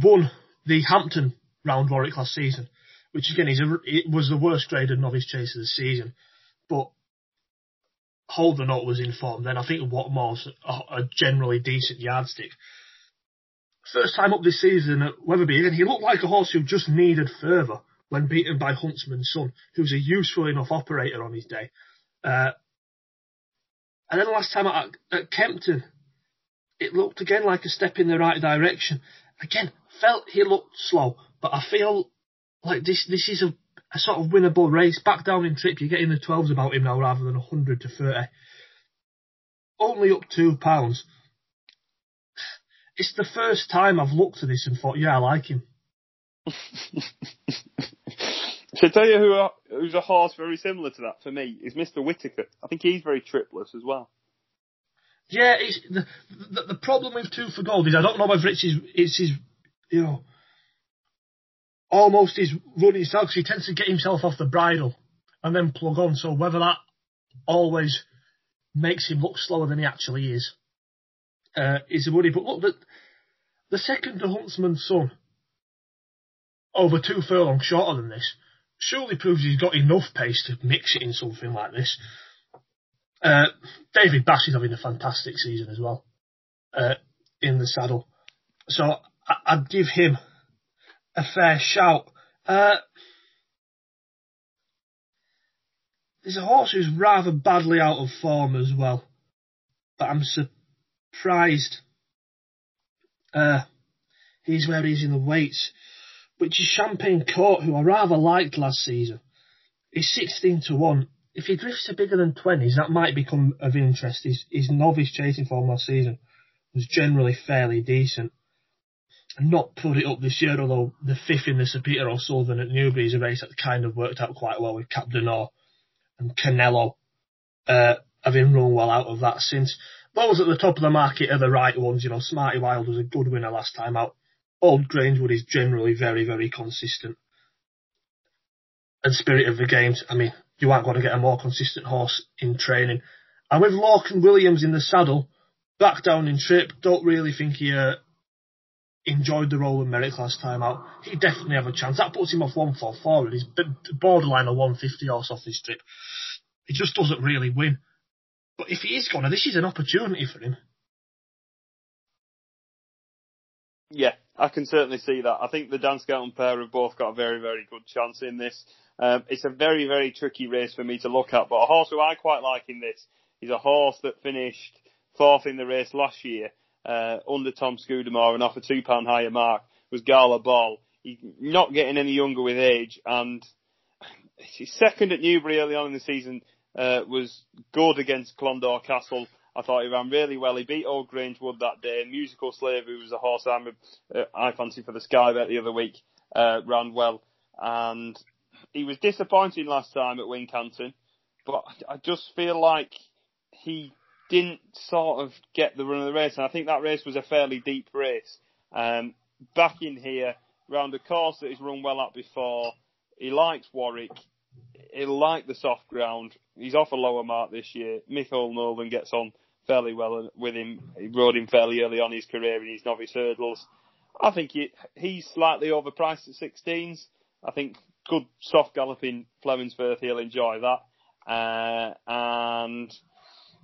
Won the Hampton round Warwick last season, which again is a, it was the worst graded novice chase of the season. But Hold the Note was in form then. I think Whatmore's a, a generally decent yardstick first time up this season at Wetherby, and he looked like a horse who just needed further when beaten by Huntsman's son, who's a useful enough operator on his day. Uh, and then last time at, at Kempton, it looked again like a step in the right direction. Again, felt he looked slow, but I feel like this this is a, a sort of winnable race. Back down in trip, you're getting the 12s about him now rather than 100 to 30. Only up two pounds it's the first time I've looked at this and thought, yeah, I like him. I tell you who who's a horse very similar to that for me is Mr. Whitaker. I think he's very tripless as well. Yeah, it's the, the, the problem with two for gold is I don't know whether it's his it's his you know almost his running style because he tends to get himself off the bridle and then plug on. So whether that always makes him look slower than he actually is uh, is a worry. But look, the, the second Huntsman's son, over two furlongs shorter than this, surely proves he's got enough pace to mix it in something like this. Uh, David Bass is having a fantastic season as well uh, in the saddle. So I, would give him a fair shout. Uh, there's a horse who's rather badly out of form as well, but I'm prized. Uh, he's where he's in the weights, which is Champagne Court, who I rather liked last season. He's 16 to 1. If he drifts to bigger than 20s, that might become of interest. His, his novice chasing form last season was generally fairly decent. Not put it up this year, although the fifth in the Sir Peter O'Sullevan at Newbury is a race that kind of worked out quite well with Cap d'Honneur and Canelo uh, having run well out of that since those at the top of the market are the right ones. You know, Smarty Wild was a good winner last time out. Old Grangewood is generally very, very consistent. And Spirit of the Games, I mean, you aren't going to get a more consistent horse in training. And with Lorcan Williams in the saddle, back down in trip, don't really think he uh, enjoyed the role of Merrick last time out. He definitely have a chance. That puts him off 144 and he's borderline a 150 horse off this trip. He just doesn't really win. But if he is gonna, this is an opportunity for him. Yeah, I can certainly see that. I think the Dan Skelton pair have both got a very, very good chance in this. Um, it's a very, very tricky race for me to look at, but a horse who I quite like in this is a horse that finished fourth in the race last year uh, under Tom Scudamore and off a two pound higher mark was Gala Ball. He's not getting any younger with age, and he's second at Newbury early on in the season uh, was good against Clondaw Castle. I thought he ran really well. He beat Old Grangewood that day. Musical Slave, who was a horse I'm, uh, I fancy for the Sky Bet the other week, uh, ran well. And he was disappointing last time at Wincanton, but I just feel like he didn't sort of get the run of the race. And I think that race was a fairly deep race. Um, back in here, round a course that he's run well at before. He likes Warwick. He'll like the soft ground. He's off a lower mark this year. Micheal Nolan gets on fairly well with him. He rode him fairly early on his career in his novice hurdles. I think he, he's slightly overpriced at 16s. I think good soft galloping Firth, he'll enjoy that. Uh, and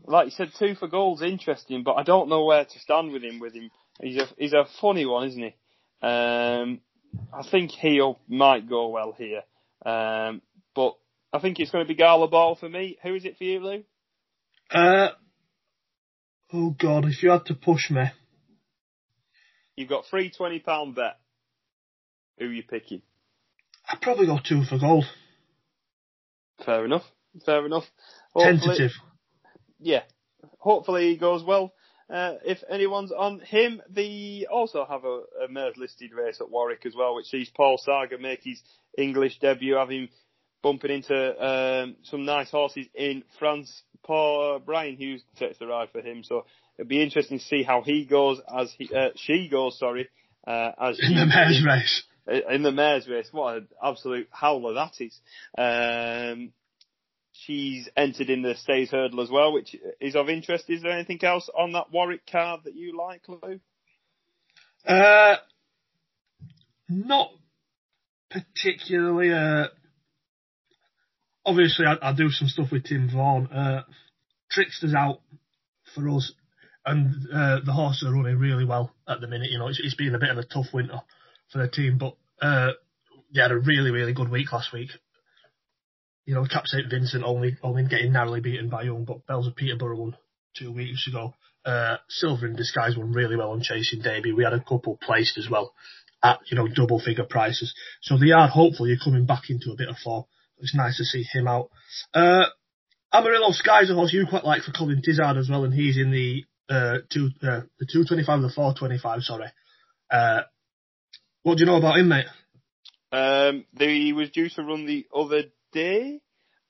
like you said, two for goals, interesting, but I don't know where to stand with him. With him, he's a he's a funny one, isn't he? Um, I think he might go well here, um, I think it's going to be Gala Ball for me. Who is it for you, Lou? Uh, Oh God, if you had to push me. You've got three twenty pound bet. Who are you picking? I'd probably go two for gold. Fair enough. Fair enough. Hopefully, Tentative. Yeah. Hopefully he goes well. Uh, if anyone's on him, they also have a, a listed race at Warwick as well, which sees Paul Saga make his English debut, having bumping into um, some nice horses in France. Paul uh, Brian Hughes takes the ride for him, so it'll be interesting to see how he goes as he uh, she goes. Sorry, uh, as in the mares race. In the mares race, what an absolute howler that is. Um, she's entered in the Stays Hurdle as well, which is of interest. Is there anything else on that Warwick card that you like, Lou? Uh, not particularly. Uh, obviously I, I, do some stuff with Tim Vaughan. Uh, Trickster's out for us, and uh, the horses are running really well at the minute. You know, it's, it's been a bit of a tough winter for the team, but uh, they had a really, really good week last week. You know, Cap St Vincent only only getting narrowly beaten by Young, but Bells of Peterborough won two weeks ago. Uh, Silver in Disguise won really well on Chasing Debut. We had a couple placed as well at you know double figure prices. So the yard hopefully are coming back into a bit of form. It's nice to see him out. Uh, Amarillo Sky's a horse you quite like for Colin Tizzard as well, and he's in the uh, two uh, the two twenty five, the four twenty five. Sorry. Uh, what do you know about him, mate? Um, he was due to run the other day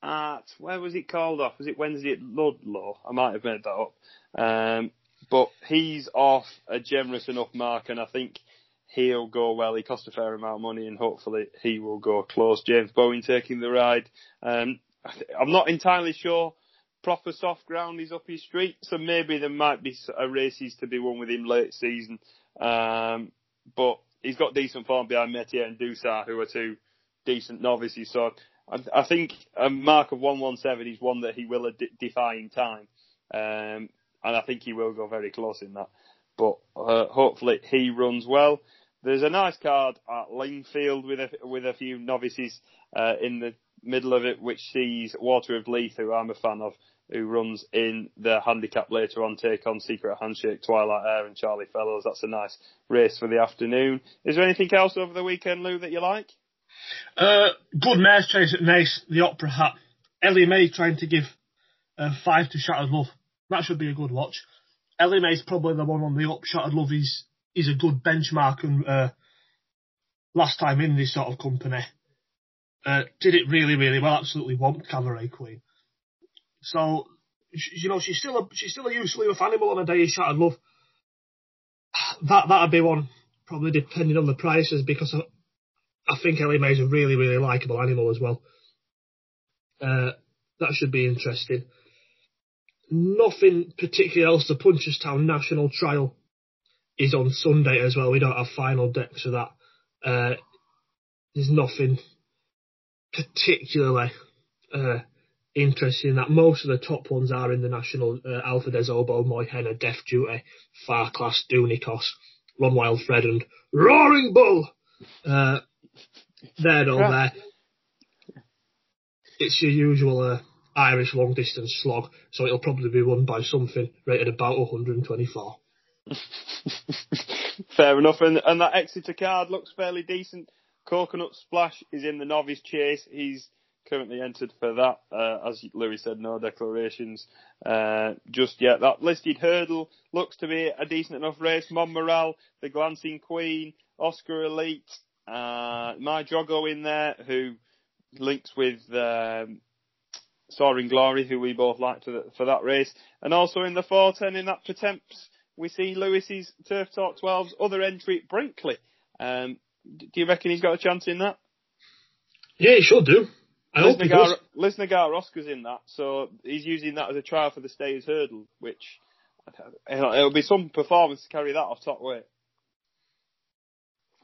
at where was it called off? Was it Wednesday at Ludlow? I might have made that up. Um, but he's off a generous enough mark, and I think he'll go well. He cost a fair amount of money, and hopefully he will go close. James Bowen taking the ride. Um, I'm not entirely sure. Proper soft ground is up his street, so maybe there might be a races to be won with him late season. Um, but he's got decent form behind Metier and Dusar, who are two decent novices. So I, I think a mark of 117 is one that he will defy in time. Um, and I think he will go very close in that. But uh, hopefully he runs well. There's a nice card at Lingfield with a, with a few novices uh, in the middle of it, which sees Water of Leith, who I'm a fan of, who runs in the handicap later on, take on Secret Handshake, Twilight Air, and Charlie Fellows. That's a nice race for the afternoon. Is there anything else over the weekend, Lou, that you like? Uh, good mares chase at Naas, the Opera Hat. Elimay trying to give uh, five to Shattered Love. That should be a good watch. Elimay's probably the one on the up. Shattered Love is is a good benchmark and uh, last time in this sort of company. Uh, did it really, really well. Absolutely whomped Cabaret Queen. So, you know, she's still a she's still a useful animal on a day of shattered love. That that'd be one probably depending on the prices because I, I think Elimay's a really, really likable animal as well. Uh, that should be interesting. Nothing particular else. The Punchestown National Trial is on Sunday as well. We don't have final decks for that. Uh, there's nothing particularly uh, interesting that most of the top ones are in the national uh, Alpha Des Obeaux, Moyhenna, Deaf Duty, Far Class, Dounikos, Run Wild Fred and Roaring Bull. Uh, they're all there. It's your usual uh, Irish long distance slog, so it'll probably be won by something rated about 124. Fair enough, and, and that Exeter card looks fairly decent. Coconut Splash is in the novice chase. He's currently entered for that. Uh, as Louis said, no declarations uh, just yet. That listed hurdle looks to be a decent enough race. Monmiral, the Glancing Queen, Oscar Elite, uh, My Jogo in there, who links with um, Soaring Glory, who we both liked for that race. And also in the 410 in that Pertemps, we see Lewis's Turf Talk 12's other entry, Brinkley. Um, do you reckon he's got a chance in that? Yeah, he should do. I does. Lisnagar Oscar's in that, so he's using that as a trial for the Stayers Hurdle, which it'll be some performance to carry that off top weight.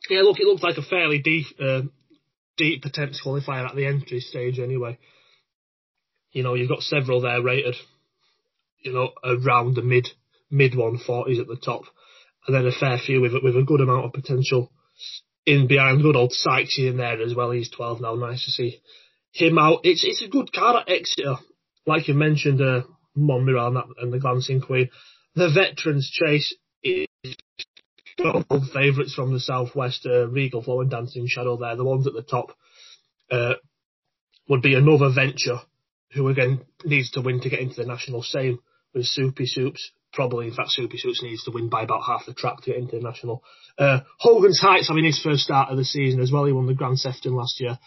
Yeah, look, it looks like a fairly deep, uh, deep potential qualifier at the entry stage anyway. You know, you've got several there rated, you know, around the mid mid 140s at the top, and then a fair few with with a good amount of potential in behind. Good old Sykes in there as well. He's 12 now. Nice to see him out. It's it's a good card at Exeter, like you mentioned, uh, Monmouth and, the Glancing Queen. The Veterans Chase is got favourites from the southwest, uh, Regal Flow and Dancing Shadow. There, the ones at the top uh, would be another venture who again needs to win to get into the national. Same with Soupy Soups. Probably, in fact, Soupy Soups needs to win by about half the track to get international. Uh, Hogan's Heights having his first start of the season as well. He won the Grand Sefton last year.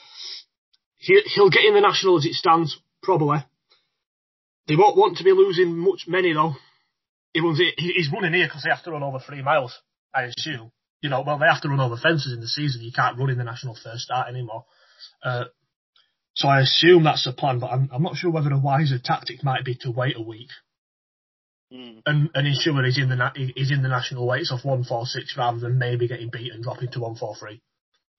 He, he'll get in the national as it stands, probably. They won't want to be losing much many though. He runs, he's running here because they have to run over three miles, I assume. You know, well, they have to run over fences in the season. You can't run in the national first start anymore. Uh, so I assume that's the plan, but I'm, I'm not sure whether a wiser tactic might be to wait a week mm. and, and ensure he's in the he's in the national weights of one four six rather than maybe getting beat and dropping to one four three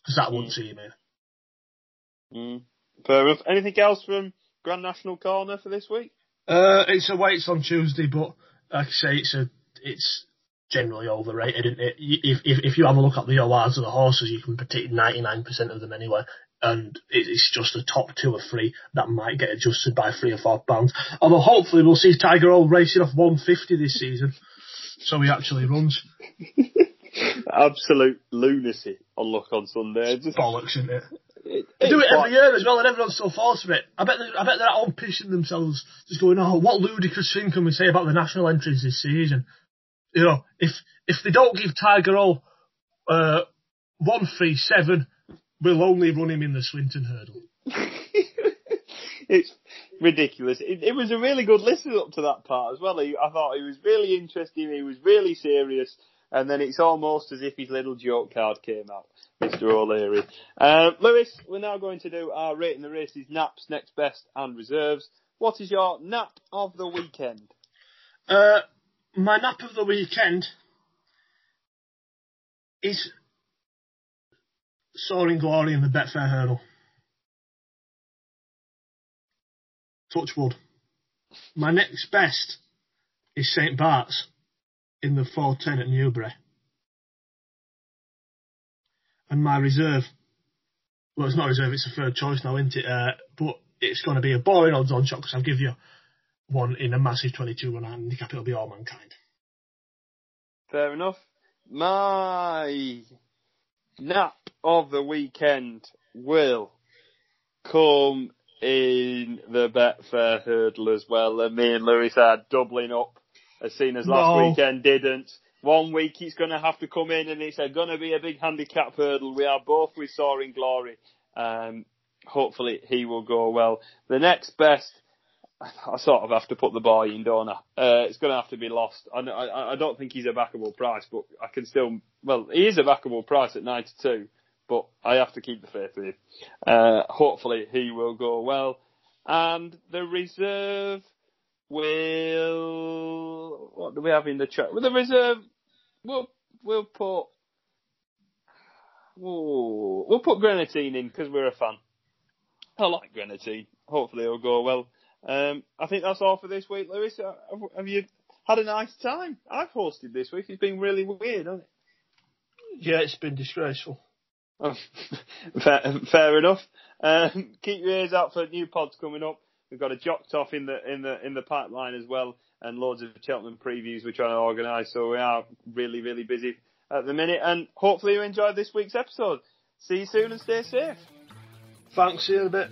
because that mm. wouldn't see him in. Mm. Fair enough. Anything else from Grand National Corner for this week? Uh, it's a weights on Tuesday, but like I say, it's a it's generally overrated, isn't it? If if, if you have a look at the ORs of the horses, you can predict ninety nine percent of them anyway and it's just the top two or three that might get adjusted by three or four pounds. Although hopefully we'll see Tiger Roll racing off 150 this season, so he actually runs. Absolute lunacy on look on Sunday. Just bollocks, isn't it? It, they do it every year as well, and everyone's so false for it. I bet they're, I bet they're all pissing themselves, just going, "Oh, what ludicrous thing can we say about the national entries this season?" You know, if if they don't give Tiger Roll uh, one three seven We'll only run him in the Swinton hurdle. it's ridiculous. It, it, was a really good listen up to that part as well. He, I thought he was really interesting. He was really serious. And then it's almost as if his little joke card came out, Mr. O'Leary. Uh, Lewis, we're now going to do our rating the races, naps, next best, and reserves. What is your nap of the weekend? Uh, my nap of the weekend is Soaring Glory in the Betfair Hurdle. Touchwood. My next best is St Bart's in the 410 at Newbury. And my reserve, well, it's not reserve, it's a third choice now, isn't it? Uh, but it's going to be a boring odds on shot because I'll give you one in a massive 22 run handicap. It'll be all mankind. Fair enough. My nap of the weekend will come in the Betfair hurdle as well. And me and Lewis are doubling up as soon as last no. weekend didn't. One week he's going to have to come in and it's going to be a big handicap hurdle. We are both with Soaring Glory. Um, hopefully he will go well. The next best I sort of have to put the boy in, don't I? Uh, it's going to have to be lost. I, I, I, don't think he's a backable price, but I can still, well, he is a backable price at 92, but I have to keep the faith with him. Uh, hopefully he will go well. And the reserve will, what do we have in the chat? With the reserve, we'll, we'll put, ooh, we'll put Greaneteen in because we're a fan. I like Greaneteen. Hopefully it'll go well. Um, I think that's all for this week, Lewis. Uh, have you had a nice time? I've hosted this week. It's been really weird, hasn't it? Yeah, it's been disgraceful. Oh, fair, fair enough. Um, keep your ears out for new pods coming up. We've got a jock off in the in the in the pipeline as well, and loads of Cheltenham previews we're trying to organise. So we are really really busy at the minute, and hopefully you enjoyed this week's episode. See you soon and stay safe. Thanks, see you in a bit.